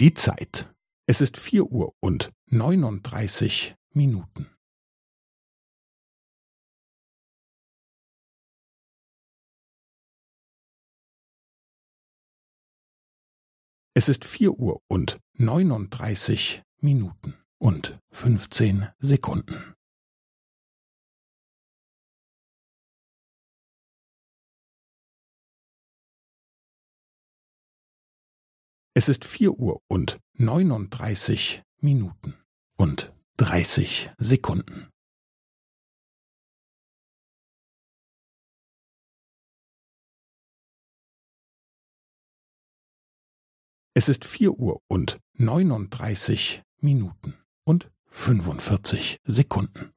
Die Zeit. Es ist vier Uhr und neununddreißig Minuten. Es ist vier Uhr und neununddreißig Minuten und fünfzehn Sekunden. Es ist vier Uhr und neununddreißig Minuten und dreißig Sekunden. Es ist vier Uhr und neununddreißig Minuten und fünfundvierzig Sekunden.